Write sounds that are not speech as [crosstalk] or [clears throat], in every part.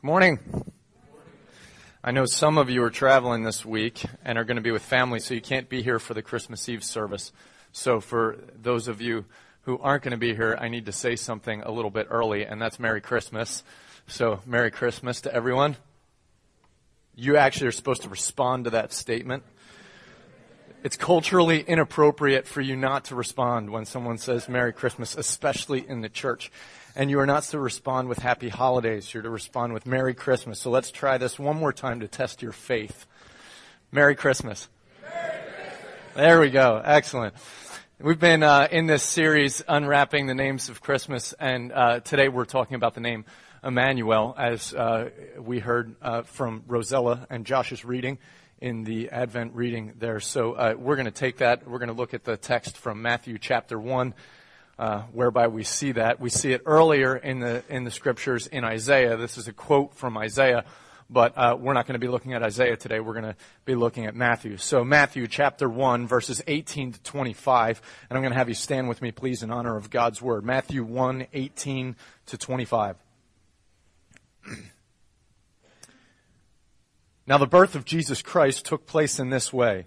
Good morning. I know some of you are traveling this week and are going to be with family, so you can't be here for the Christmas Eve service. So, for those of you who aren't going to be here, I need to say something a little bit early, and that's Merry Christmas. So, Merry Christmas to everyone. You actually are supposed to respond to that statement. It's culturally inappropriate for you not to respond when someone says Merry Christmas, especially in the church. And you are not to respond with Happy Holidays. You're to respond with Merry Christmas. So let's try this one more time to test your faith. Merry Christmas. There we go. Excellent. We've been uh, in this series unwrapping the names of Christmas, and uh, today we're talking about the name Emmanuel, as uh, we heard uh, from Rosella and Josh's reading in the Advent reading there. So uh, we're going to take that. We're going to look at the text from Matthew chapter 1, uh, whereby we see that. We see it earlier in the, in the scriptures in Isaiah. This is a quote from Isaiah, but uh, we're not going to be looking at Isaiah today. We're going to be looking at Matthew. So Matthew chapter 1, verses 18 to 25. And I'm going to have you stand with me, please, in honor of God's word. Matthew 1, 18 to 25. [clears throat] Now, the birth of Jesus Christ took place in this way.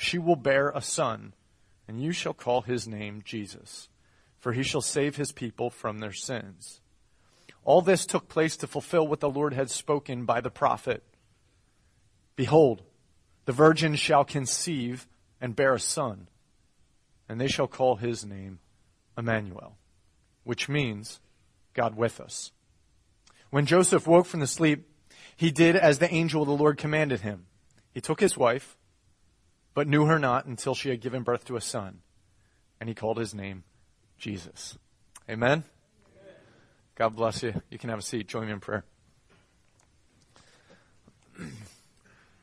She will bear a son, and you shall call his name Jesus, for he shall save his people from their sins. All this took place to fulfill what the Lord had spoken by the prophet. Behold, the virgin shall conceive and bear a son, and they shall call his name Emmanuel, which means God with us. When Joseph woke from the sleep, he did as the angel of the Lord commanded him. He took his wife, but knew her not until she had given birth to a son. And he called his name Jesus. Amen? God bless you. You can have a seat. Join me in prayer. [clears throat]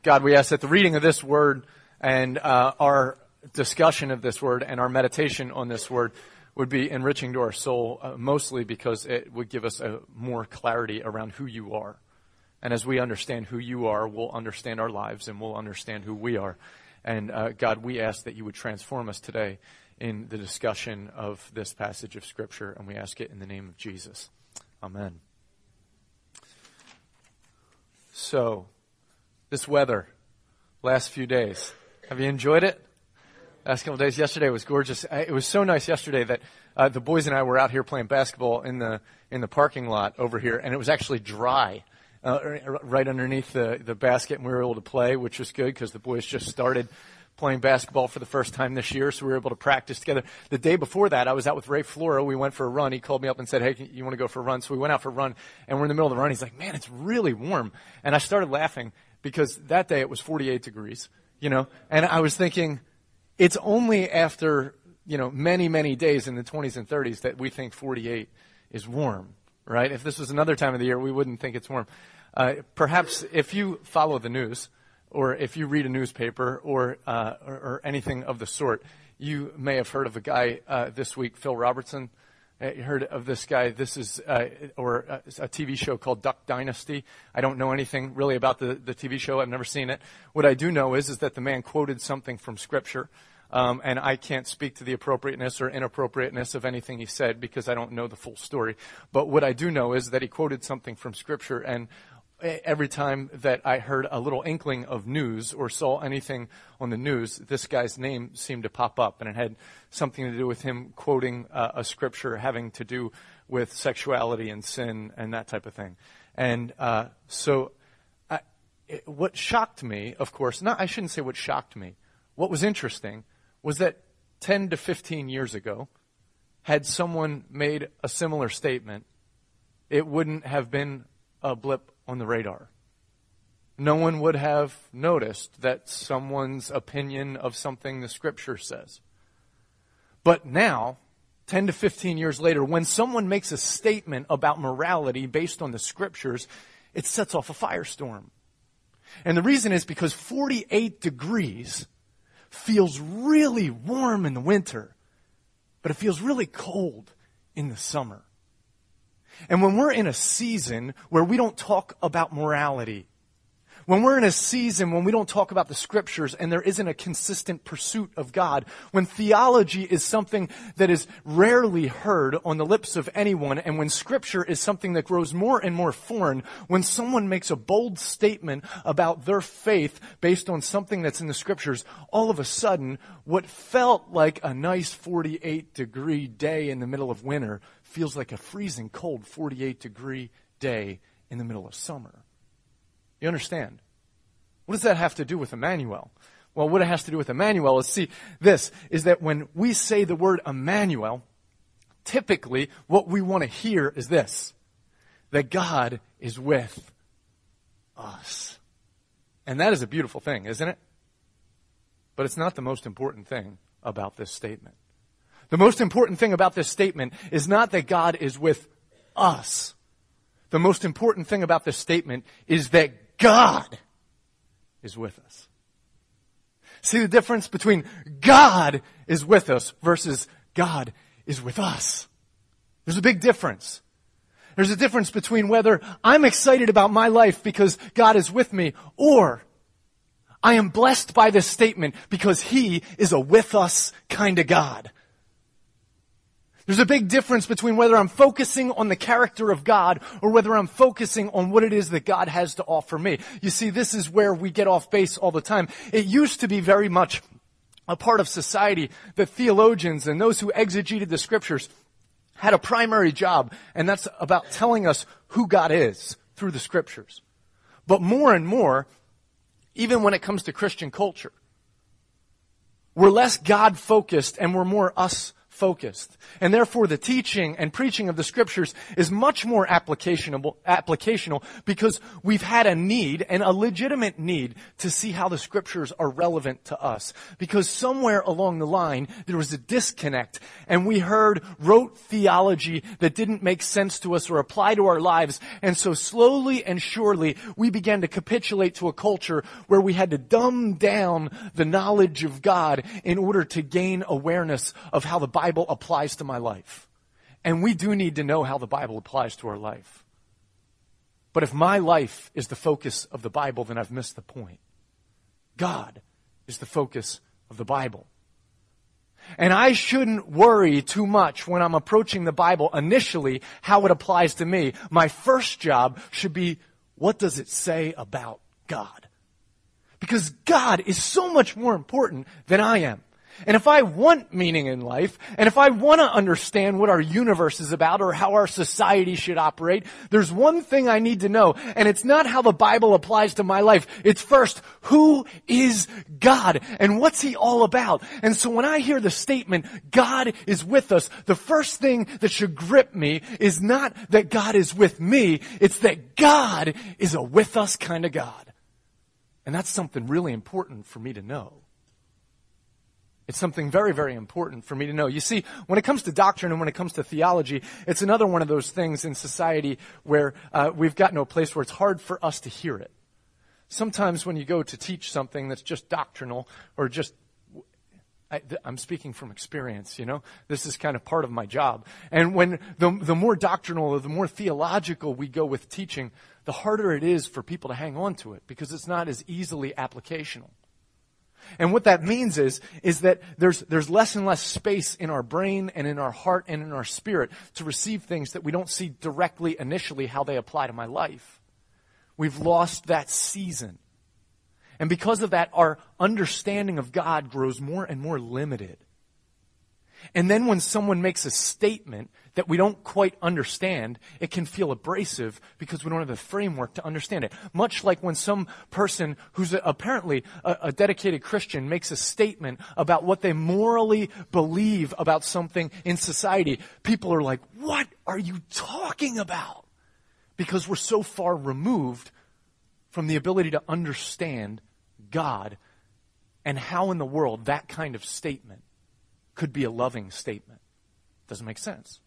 God, we ask that the reading of this word and uh, our discussion of this word and our meditation on this word would be enriching to our soul, uh, mostly because it would give us a more clarity around who you are. And as we understand who you are, we'll understand our lives and we'll understand who we are. And uh, God, we ask that you would transform us today in the discussion of this passage of Scripture, and we ask it in the name of Jesus. Amen. So, this weather, last few days, have you enjoyed it? Last couple days. Yesterday was gorgeous. It was so nice yesterday that uh, the boys and I were out here playing basketball in the in the parking lot over here, and it was actually dry uh, right underneath the, the basket, and we were able to play, which was good because the boys just started playing basketball for the first time this year, so we were able to practice together. The day before that, I was out with Ray Flora. We went for a run. He called me up and said, "Hey, you want to go for a run?" So we went out for a run, and we're in the middle of the run. He's like, "Man, it's really warm," and I started laughing because that day it was 48 degrees, you know, and I was thinking, it's only after you know many many days in the 20s and 30s that we think 48 is warm, right? If this was another time of the year, we wouldn't think it's warm. Uh, perhaps if you follow the news, or if you read a newspaper, or, uh, or, or, anything of the sort, you may have heard of a guy uh, this week, Phil Robertson. Uh, you heard of this guy. This is, uh, or a TV show called Duck Dynasty. I don't know anything really about the, the TV show. I've never seen it. What I do know is, is that the man quoted something from Scripture. Um, and I can't speak to the appropriateness or inappropriateness of anything he said because I don't know the full story. But what I do know is that he quoted something from Scripture, and every time that I heard a little inkling of news or saw anything on the news, this guy's name seemed to pop up, and it had something to do with him quoting uh, a scripture having to do with sexuality and sin and that type of thing. And uh, so, I, it, what shocked me, of course, not I shouldn't say what shocked me. What was interesting was that 10 to 15 years ago, had someone made a similar statement, it wouldn't have been a blip on the radar. No one would have noticed that someone's opinion of something the scripture says. But now, 10 to 15 years later, when someone makes a statement about morality based on the scriptures, it sets off a firestorm. And the reason is because 48 degrees feels really warm in the winter, but it feels really cold in the summer. And when we're in a season where we don't talk about morality, when we're in a season when we don't talk about the scriptures and there isn't a consistent pursuit of God, when theology is something that is rarely heard on the lips of anyone, and when scripture is something that grows more and more foreign, when someone makes a bold statement about their faith based on something that's in the scriptures, all of a sudden, what felt like a nice 48 degree day in the middle of winter feels like a freezing cold 48 degree day in the middle of summer. You understand? What does that have to do with Emmanuel? Well, what it has to do with Emmanuel is see, this is that when we say the word Emmanuel, typically what we want to hear is this that God is with us. And that is a beautiful thing, isn't it? But it's not the most important thing about this statement. The most important thing about this statement is not that God is with us. The most important thing about this statement is that God is with us. See the difference between God is with us versus God is with us. There's a big difference. There's a difference between whether I'm excited about my life because God is with me or I am blessed by this statement because He is a with us kind of God. There's a big difference between whether I'm focusing on the character of God or whether I'm focusing on what it is that God has to offer me. You see, this is where we get off base all the time. It used to be very much a part of society that theologians and those who exegeted the scriptures had a primary job, and that's about telling us who God is through the scriptures. But more and more, even when it comes to Christian culture, we're less God focused and we're more us focused. And therefore the teaching and preaching of the scriptures is much more applicational, applicational because we've had a need and a legitimate need to see how the scriptures are relevant to us. Because somewhere along the line there was a disconnect and we heard rote theology that didn't make sense to us or apply to our lives. And so slowly and surely we began to capitulate to a culture where we had to dumb down the knowledge of God in order to gain awareness of how the Bible Bible applies to my life. And we do need to know how the Bible applies to our life. But if my life is the focus of the Bible, then I've missed the point. God is the focus of the Bible. And I shouldn't worry too much when I'm approaching the Bible initially how it applies to me. My first job should be what does it say about God? Because God is so much more important than I am. And if I want meaning in life, and if I want to understand what our universe is about or how our society should operate, there's one thing I need to know, and it's not how the Bible applies to my life. It's first, who is God? And what's He all about? And so when I hear the statement, God is with us, the first thing that should grip me is not that God is with me, it's that God is a with us kind of God. And that's something really important for me to know. It's something very, very important for me to know. You see, when it comes to doctrine and when it comes to theology, it's another one of those things in society where uh, we've gotten to a place where it's hard for us to hear it. Sometimes when you go to teach something that's just doctrinal or just I, am speaking from experience, you know. This is kind of part of my job. And when the, the more doctrinal or the more theological we go with teaching, the harder it is for people to hang on to it because it's not as easily applicational. And what that means is, is that there's, there's less and less space in our brain and in our heart and in our spirit to receive things that we don't see directly initially how they apply to my life. We've lost that season. And because of that, our understanding of God grows more and more limited. And then when someone makes a statement that we don't quite understand, it can feel abrasive because we don't have the framework to understand it. Much like when some person who's apparently a, a dedicated Christian makes a statement about what they morally believe about something in society, people are like, what are you talking about? Because we're so far removed from the ability to understand God and how in the world that kind of statement could be a loving statement. Doesn't make sense.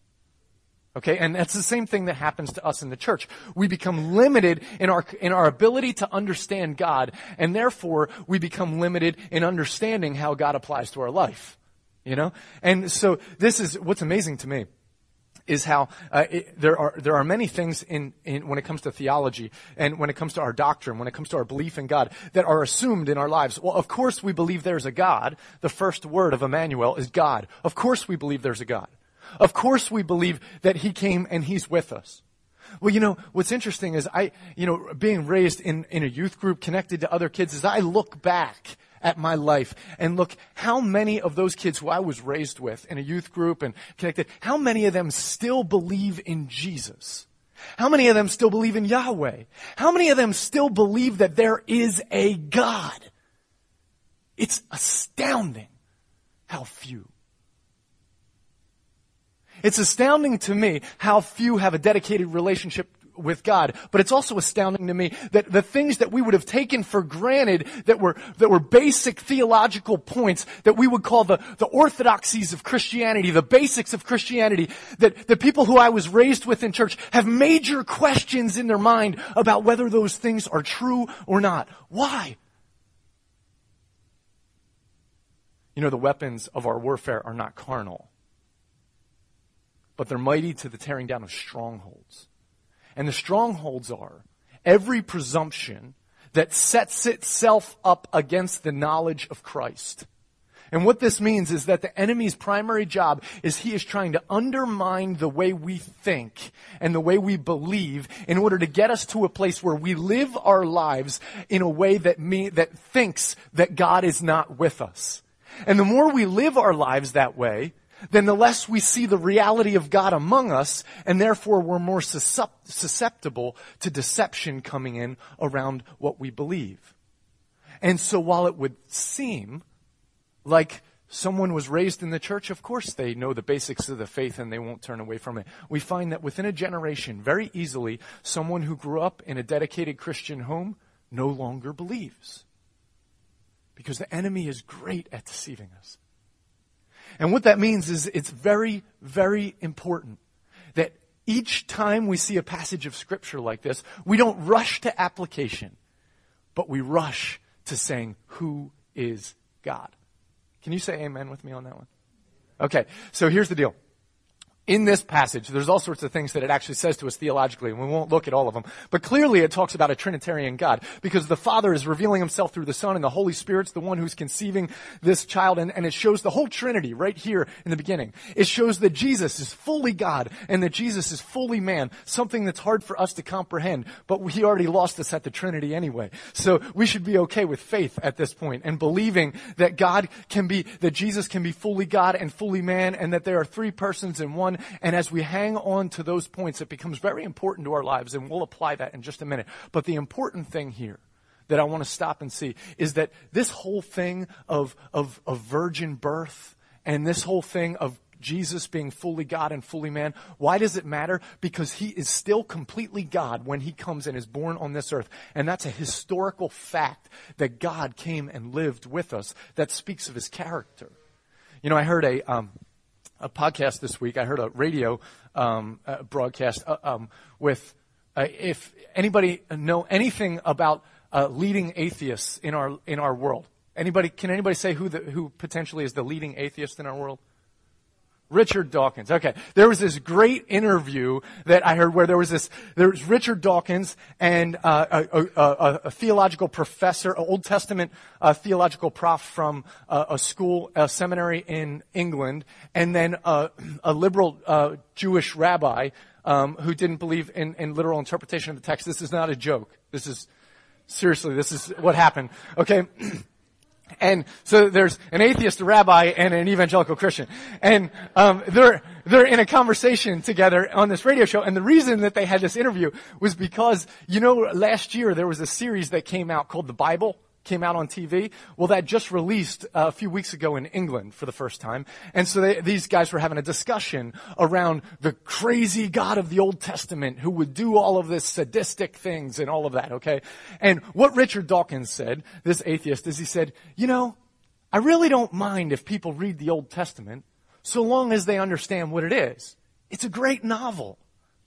Okay, and that's the same thing that happens to us in the church. We become limited in our, in our ability to understand God, and therefore we become limited in understanding how God applies to our life. You know? And so this is, what's amazing to me is how uh, it, there are there are many things in, in when it comes to theology and when it comes to our doctrine, when it comes to our belief in God, that are assumed in our lives. Well, of course we believe there's a God. The first word of Emmanuel is God. Of course we believe there's a God. Of course we believe that He came and He's with us. Well, you know, what's interesting is I, you know, being raised in, in a youth group connected to other kids, is I look back at my life and look how many of those kids who I was raised with in a youth group and connected, how many of them still believe in Jesus? How many of them still believe in Yahweh? How many of them still believe that there is a God? It's astounding how few. It's astounding to me how few have a dedicated relationship with God. But it's also astounding to me that the things that we would have taken for granted that were, that were basic theological points that we would call the, the orthodoxies of Christianity, the basics of Christianity, that the people who I was raised with in church have major questions in their mind about whether those things are true or not. Why? You know, the weapons of our warfare are not carnal but they're mighty to the tearing down of strongholds. And the strongholds are every presumption that sets itself up against the knowledge of Christ. And what this means is that the enemy's primary job is he is trying to undermine the way we think and the way we believe in order to get us to a place where we live our lives in a way that me, that thinks that God is not with us. And the more we live our lives that way, then the less we see the reality of God among us, and therefore we're more susceptible to deception coming in around what we believe. And so while it would seem like someone was raised in the church, of course they know the basics of the faith and they won't turn away from it. We find that within a generation, very easily, someone who grew up in a dedicated Christian home no longer believes. Because the enemy is great at deceiving us. And what that means is it's very, very important that each time we see a passage of scripture like this, we don't rush to application, but we rush to saying, who is God? Can you say amen with me on that one? Okay, so here's the deal in this passage, there's all sorts of things that it actually says to us theologically, and we won't look at all of them. But clearly it talks about a Trinitarian God, because the Father is revealing himself through the Son, and the Holy Spirit's the one who's conceiving this child, and, and it shows the whole Trinity right here in the beginning. It shows that Jesus is fully God, and that Jesus is fully man, something that's hard for us to comprehend, but he already lost us at the Trinity anyway. So we should be okay with faith at this point, and believing that God can be, that Jesus can be fully God and fully man, and that there are three persons in one, and as we hang on to those points, it becomes very important to our lives, and we'll apply that in just a minute. But the important thing here that I want to stop and see is that this whole thing of, of, of virgin birth and this whole thing of Jesus being fully God and fully man. Why does it matter? Because he is still completely God when he comes and is born on this earth. And that's a historical fact that God came and lived with us that speaks of his character. You know, I heard a, um, a podcast this week. I heard a radio um, uh, broadcast uh, um, with uh, if anybody know anything about uh, leading atheists in our in our world. Anybody can anybody say who the, who potentially is the leading atheist in our world? Richard Dawkins. Okay. There was this great interview that I heard where there was this, there was Richard Dawkins and uh, a, a, a, theological professor, an Old Testament uh, theological prof from uh, a school, a seminary in England, and then a liberal uh, Jewish rabbi um, who didn't believe in, in literal interpretation of the text. This is not a joke. This is, seriously, this is what happened. Okay. [clears throat] And so there's an atheist, rabbi, and an evangelical Christian. And um, they're they're in a conversation together on this radio show. And the reason that they had this interview was because you know last year there was a series that came out called The Bible came out on TV. Well, that just released uh, a few weeks ago in England for the first time. And so they, these guys were having a discussion around the crazy God of the Old Testament who would do all of this sadistic things and all of that, okay? And what Richard Dawkins said, this atheist, is he said, you know, I really don't mind if people read the Old Testament so long as they understand what it is. It's a great novel,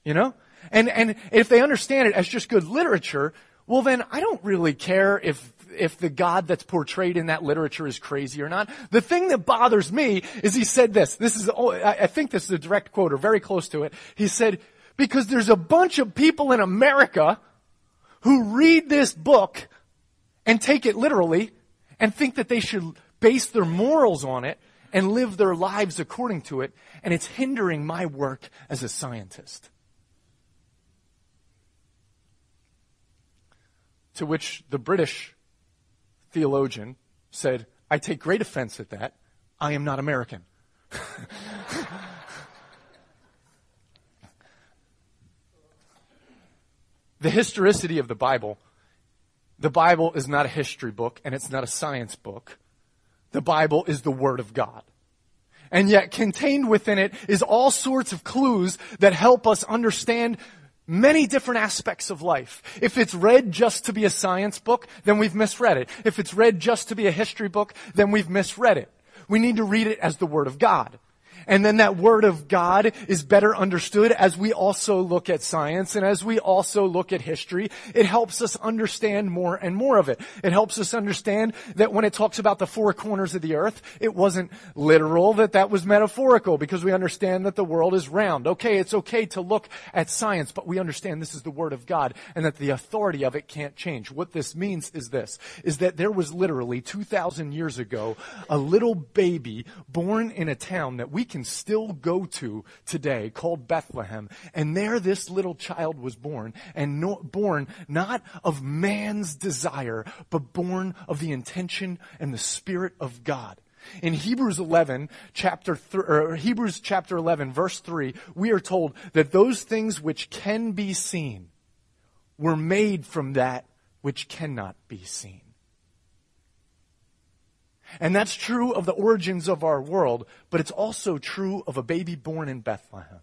you know? And, and if they understand it as just good literature, well then I don't really care if, if the God that's portrayed in that literature is crazy or not. The thing that bothers me is he said this. This is, oh, I think this is a direct quote or very close to it. He said, because there's a bunch of people in America who read this book and take it literally and think that they should base their morals on it and live their lives according to it, and it's hindering my work as a scientist. To which the British theologian said, I take great offense at that. I am not American. [laughs] the historicity of the Bible the Bible is not a history book and it's not a science book. The Bible is the Word of God. And yet contained within it is all sorts of clues that help us understand many different aspects of life. If it's read just to be a science book, then we've misread it. If it's read just to be a history book, then we've misread it. We need to read it as the Word of God. And then that word of God is better understood as we also look at science and as we also look at history. It helps us understand more and more of it. It helps us understand that when it talks about the four corners of the earth, it wasn't literal, that that was metaphorical because we understand that the world is round. Okay, it's okay to look at science, but we understand this is the word of God and that the authority of it can't change. What this means is this, is that there was literally 2,000 years ago a little baby born in a town that we can still go to today called Bethlehem. And there this little child was born and no, born not of man's desire, but born of the intention and the spirit of God. In Hebrews 11, chapter th- or Hebrews chapter 11, verse 3, we are told that those things which can be seen were made from that which cannot be seen. And that's true of the origins of our world, but it's also true of a baby born in Bethlehem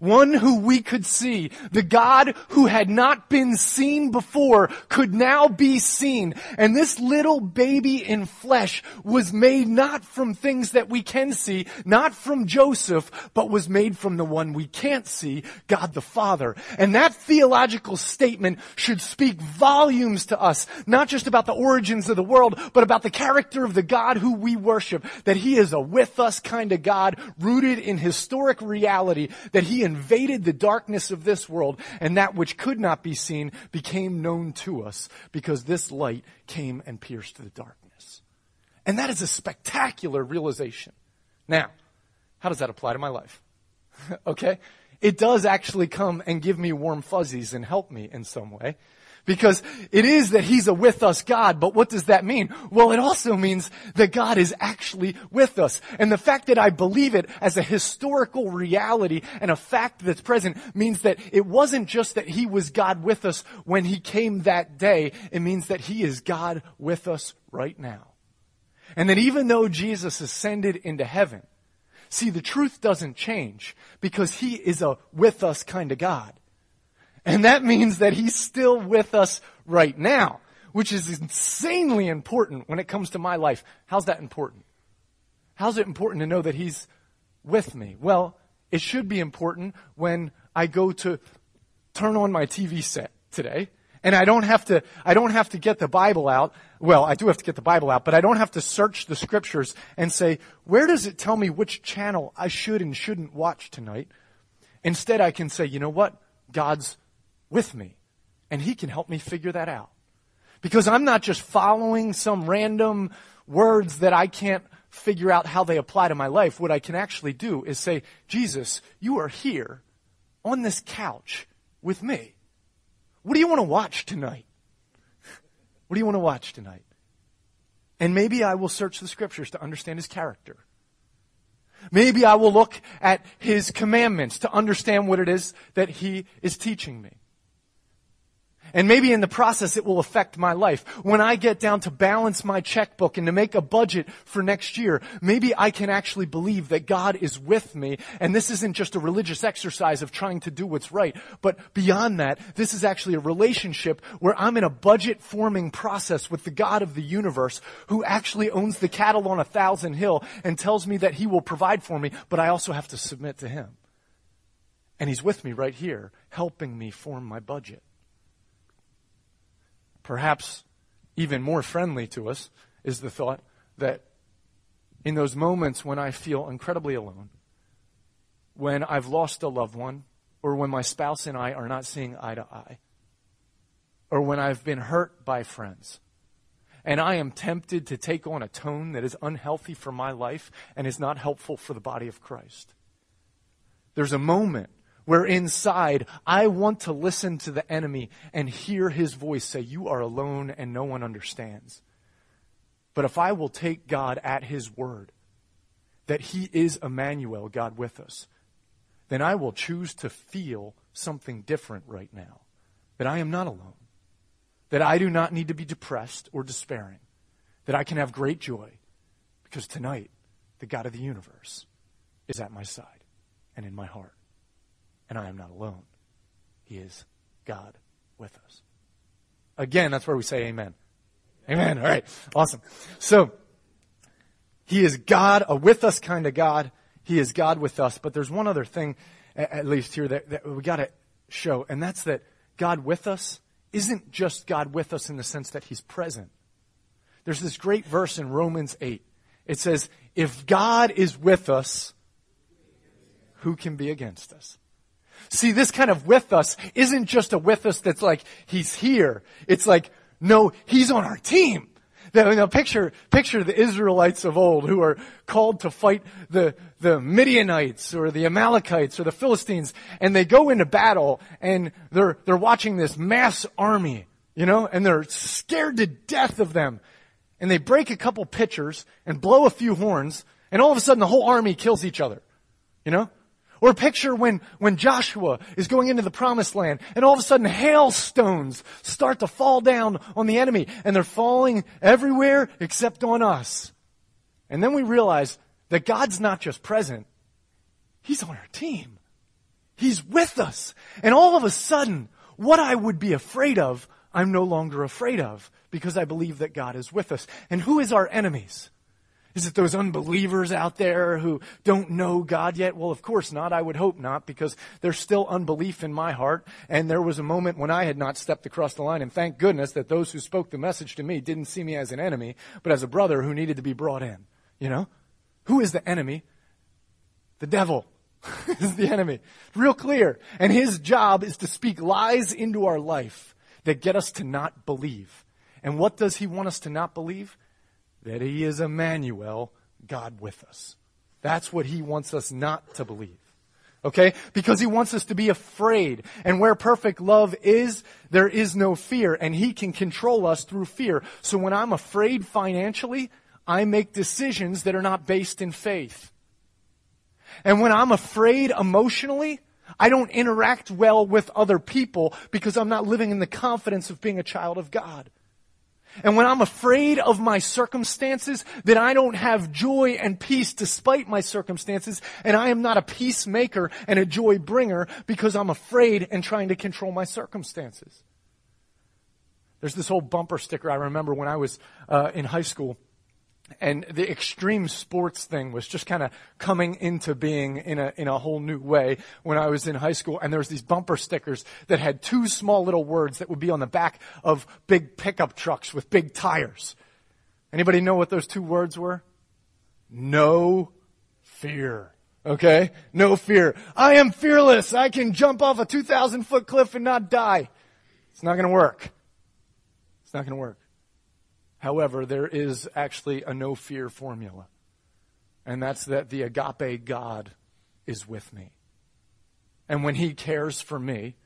one who we could see. The God who had not been seen before could now be seen. And this little baby in flesh was made not from things that we can see, not from Joseph, but was made from the one we can't see, God the Father. And that theological statement should speak volumes to us, not just about the origins of the world, but about the character of the God who we worship, that He is a with us kind of God, rooted in historic reality, that He invaded the darkness of this world, and that which could not be seen became known to us because this light came and pierced the darkness. And that is a spectacular realization. Now, how does that apply to my life? [laughs] okay? It does actually come and give me warm fuzzies and help me in some way. Because it is that He's a with us God, but what does that mean? Well, it also means that God is actually with us. And the fact that I believe it as a historical reality and a fact that's present means that it wasn't just that He was God with us when He came that day. It means that He is God with us right now. And that even though Jesus ascended into heaven, see, the truth doesn't change because He is a with us kind of God. And that means that he's still with us right now, which is insanely important when it comes to my life. How's that important? How's it important to know that he's with me? Well, it should be important when I go to turn on my TV set today and I don't have to, I don't have to get the Bible out. Well, I do have to get the Bible out, but I don't have to search the scriptures and say, where does it tell me which channel I should and shouldn't watch tonight? Instead, I can say, you know what? God's with me. And He can help me figure that out. Because I'm not just following some random words that I can't figure out how they apply to my life. What I can actually do is say, Jesus, you are here on this couch with me. What do you want to watch tonight? What do you want to watch tonight? And maybe I will search the scriptures to understand his character. Maybe I will look at his commandments to understand what it is that he is teaching me. And maybe in the process it will affect my life. When I get down to balance my checkbook and to make a budget for next year, maybe I can actually believe that God is with me. And this isn't just a religious exercise of trying to do what's right. But beyond that, this is actually a relationship where I'm in a budget forming process with the God of the universe who actually owns the cattle on a thousand hill and tells me that he will provide for me, but I also have to submit to him. And he's with me right here, helping me form my budget. Perhaps even more friendly to us is the thought that in those moments when I feel incredibly alone, when I've lost a loved one, or when my spouse and I are not seeing eye to eye, or when I've been hurt by friends, and I am tempted to take on a tone that is unhealthy for my life and is not helpful for the body of Christ. There's a moment where inside I want to listen to the enemy and hear his voice say, You are alone and no one understands. But if I will take God at his word, that he is Emmanuel, God with us, then I will choose to feel something different right now. That I am not alone. That I do not need to be depressed or despairing. That I can have great joy because tonight the God of the universe is at my side and in my heart and I am not alone. He is God with us. Again, that's where we say amen. Amen. All right. Awesome. So, He is God, a with us kind of God. He is God with us. But there's one other thing, at least here, that, that we got to show, and that's that God with us isn't just God with us in the sense that He's present. There's this great verse in Romans 8. It says, If God is with us, who can be against us? See, this kind of with us isn't just a with us that's like, he's here. It's like, no, he's on our team. Know, picture, picture the Israelites of old who are called to fight the, the Midianites or the Amalekites or the Philistines and they go into battle and they're, they're watching this mass army, you know, and they're scared to death of them. And they break a couple pitchers and blow a few horns and all of a sudden the whole army kills each other, you know? Or picture when, when Joshua is going into the promised land and all of a sudden hailstones start to fall down on the enemy and they're falling everywhere except on us. And then we realize that God's not just present, He's on our team. He's with us. And all of a sudden, what I would be afraid of, I'm no longer afraid of because I believe that God is with us. And who is our enemies? Is it those unbelievers out there who don't know God yet? Well, of course not. I would hope not because there's still unbelief in my heart. And there was a moment when I had not stepped across the line. And thank goodness that those who spoke the message to me didn't see me as an enemy, but as a brother who needed to be brought in. You know? Who is the enemy? The devil [laughs] is the enemy. Real clear. And his job is to speak lies into our life that get us to not believe. And what does he want us to not believe? That he is Emmanuel, God with us. That's what he wants us not to believe. Okay? Because he wants us to be afraid. And where perfect love is, there is no fear. And he can control us through fear. So when I'm afraid financially, I make decisions that are not based in faith. And when I'm afraid emotionally, I don't interact well with other people because I'm not living in the confidence of being a child of God. And when I'm afraid of my circumstances, then I don't have joy and peace despite my circumstances, and I am not a peacemaker and a joy bringer because I'm afraid and trying to control my circumstances. There's this old bumper sticker I remember when I was uh, in high school and the extreme sports thing was just kind of coming into being in a, in a whole new way when I was in high school. And there was these bumper stickers that had two small little words that would be on the back of big pickup trucks with big tires. Anybody know what those two words were? No fear. Okay? No fear. I am fearless. I can jump off a 2,000 foot cliff and not die. It's not going to work. It's not going to work. However, there is actually a no fear formula, and that's that the agape God is with me. And when He cares for me,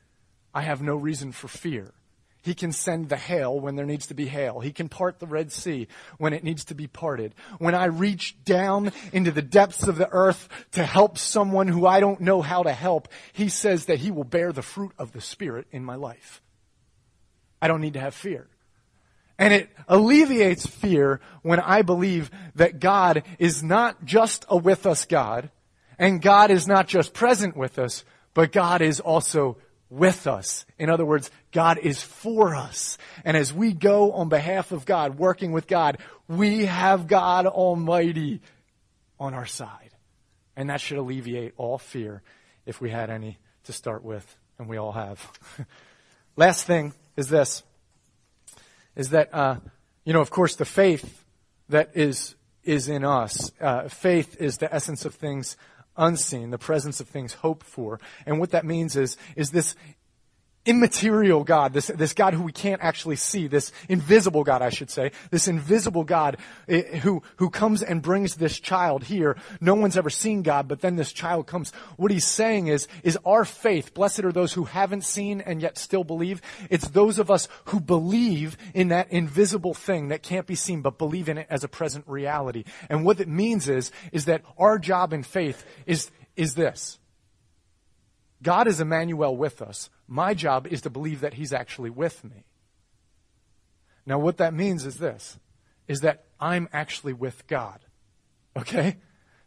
I have no reason for fear. He can send the hail when there needs to be hail. He can part the Red Sea when it needs to be parted. When I reach down into the depths of the earth to help someone who I don't know how to help, He says that He will bear the fruit of the Spirit in my life. I don't need to have fear. And it alleviates fear when I believe that God is not just a with us God, and God is not just present with us, but God is also with us. In other words, God is for us. And as we go on behalf of God, working with God, we have God Almighty on our side. And that should alleviate all fear if we had any to start with, and we all have. [laughs] Last thing is this is that, uh, you know, of course, the faith that is, is in us, uh, faith is the essence of things unseen, the presence of things hoped for. And what that means is, is this immaterial God, this, this God who we can't actually see, this invisible God, I should say, this invisible God eh, who, who comes and brings this child here. No one's ever seen God, but then this child comes. What he's saying is, is our faith, blessed are those who haven't seen and yet still believe. It's those of us who believe in that invisible thing that can't be seen, but believe in it as a present reality. And what it means is, is that our job in faith is, is this. God is Emmanuel with us. My job is to believe that He's actually with me. Now, what that means is this is that I'm actually with God. Okay?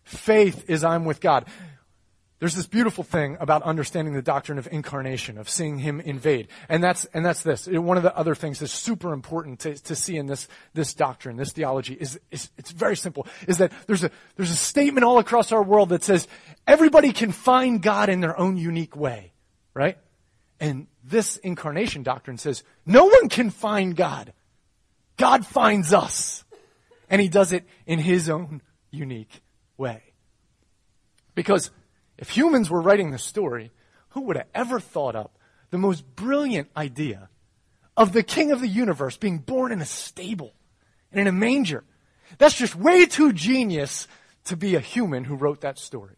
Faith is I'm with God. There's this beautiful thing about understanding the doctrine of incarnation, of seeing him invade. And that's, and that's this. One of the other things that's super important to, to see in this, this doctrine, this theology is, is, it's very simple, is that there's a, there's a statement all across our world that says everybody can find God in their own unique way, right? And this incarnation doctrine says no one can find God. God finds us. And he does it in his own unique way. Because if humans were writing the story, who would have ever thought up the most brilliant idea of the king of the universe being born in a stable and in a manger? That's just way too genius to be a human who wrote that story.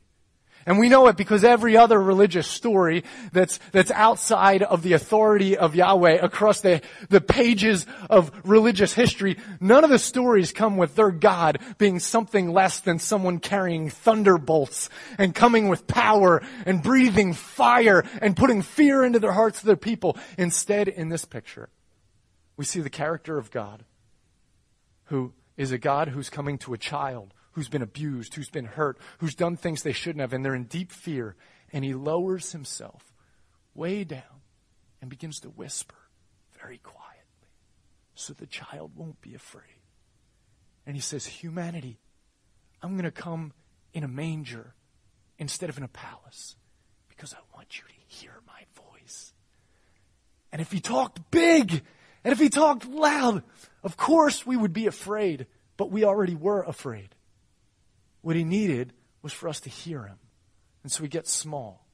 And we know it because every other religious story that's, that's outside of the authority of Yahweh across the, the pages of religious history, none of the stories come with their God being something less than someone carrying thunderbolts and coming with power and breathing fire and putting fear into their hearts of their people. Instead, in this picture, we see the character of God who is a God who's coming to a child who's been abused, who's been hurt, who's done things they shouldn't have, and they're in deep fear. And he lowers himself way down and begins to whisper very quietly so the child won't be afraid. And he says, Humanity, I'm going to come in a manger instead of in a palace because I want you to hear my voice. And if he talked big and if he talked loud, of course we would be afraid, but we already were afraid. What he needed was for us to hear him. And so he gets small.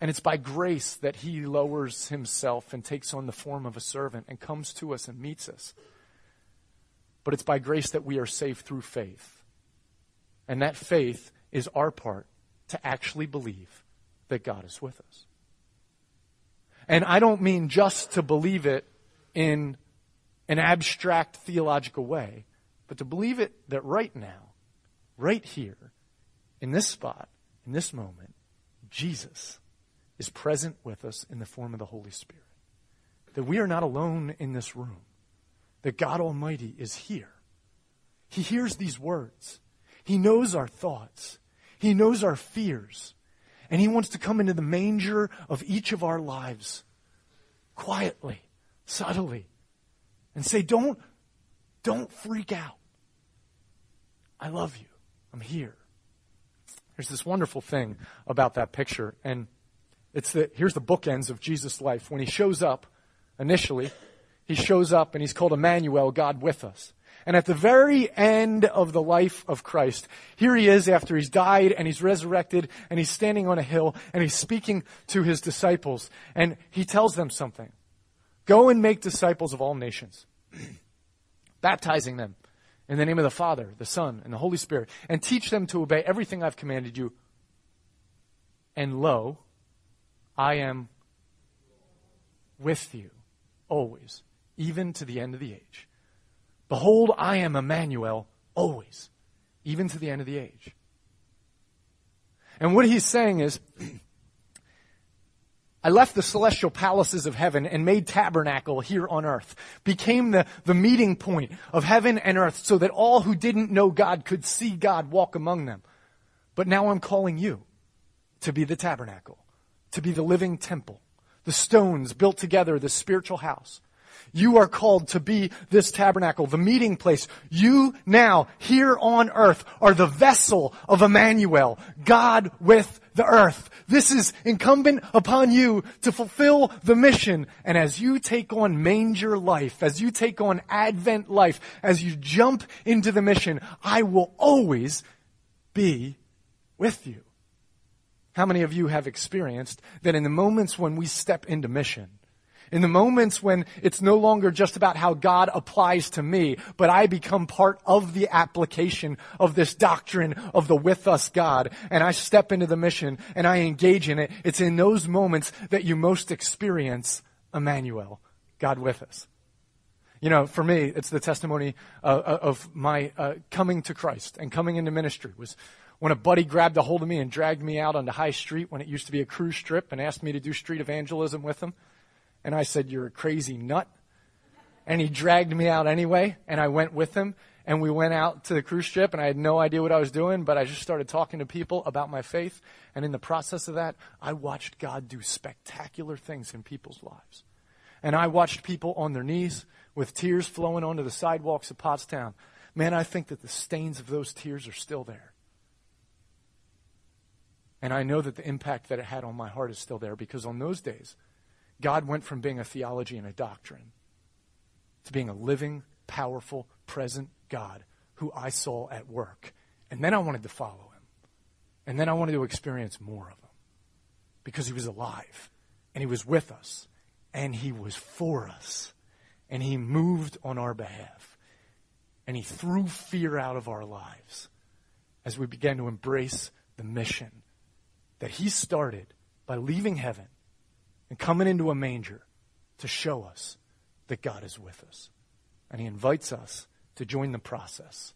And it's by grace that he lowers himself and takes on the form of a servant and comes to us and meets us. But it's by grace that we are saved through faith. And that faith is our part to actually believe that God is with us. And I don't mean just to believe it in an abstract theological way, but to believe it that right now, right here, in this spot, in this moment, Jesus is present with us in the form of the Holy Spirit. That we are not alone in this room. That God Almighty is here. He hears these words. He knows our thoughts. He knows our fears. And He wants to come into the manger of each of our lives quietly, subtly, and say, don't, don't freak out. I love you. I'm here. There's this wonderful thing about that picture, and it's that here's the bookends of Jesus' life. When he shows up initially, he shows up and he's called Emmanuel, God with us. And at the very end of the life of Christ, here he is after he's died and he's resurrected and he's standing on a hill and he's speaking to his disciples and he tells them something. Go and make disciples of all nations, [clears throat] baptizing them in the name of the Father, the Son, and the Holy Spirit, and teach them to obey everything I've commanded you. And lo, I am with you always, even to the end of the age. Behold, I am Emmanuel always, even to the end of the age. And what he's saying is, [clears throat] I left the celestial palaces of heaven and made tabernacle here on earth, became the, the meeting point of heaven and earth so that all who didn't know God could see God walk among them. But now I'm calling you to be the tabernacle, to be the living temple, the stones built together, the spiritual house. You are called to be this tabernacle, the meeting place. You now, here on earth, are the vessel of Emmanuel, God with the earth. This is incumbent upon you to fulfill the mission. And as you take on manger life, as you take on Advent life, as you jump into the mission, I will always be with you. How many of you have experienced that in the moments when we step into mission, in the moments when it's no longer just about how God applies to me, but I become part of the application of this doctrine of the with us God, and I step into the mission and I engage in it, it's in those moments that you most experience Emmanuel, God with us. You know, for me, it's the testimony uh, uh of my uh, coming to Christ and coming into ministry was when a buddy grabbed a hold of me and dragged me out onto High Street when it used to be a cruise strip and asked me to do street evangelism with him. And I said, You're a crazy nut. And he dragged me out anyway, and I went with him. And we went out to the cruise ship, and I had no idea what I was doing, but I just started talking to people about my faith. And in the process of that, I watched God do spectacular things in people's lives. And I watched people on their knees with tears flowing onto the sidewalks of Pottstown. Man, I think that the stains of those tears are still there. And I know that the impact that it had on my heart is still there because on those days, God went from being a theology and a doctrine to being a living, powerful, present God who I saw at work. And then I wanted to follow him. And then I wanted to experience more of him because he was alive and he was with us and he was for us and he moved on our behalf and he threw fear out of our lives as we began to embrace the mission that he started by leaving heaven and coming into a manger to show us that God is with us. And He invites us to join the process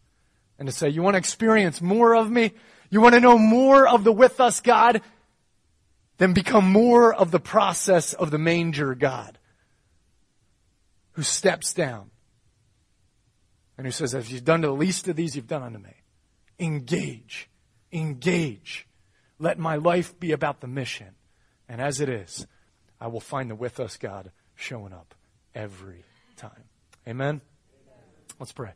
and to say, You want to experience more of me? You want to know more of the with us God? Then become more of the process of the manger God who steps down and who says, As you've done to the least of these, you've done unto me. Engage. Engage. Let my life be about the mission. And as it is, I will find the with us God showing up every time. Amen? Amen. Let's pray.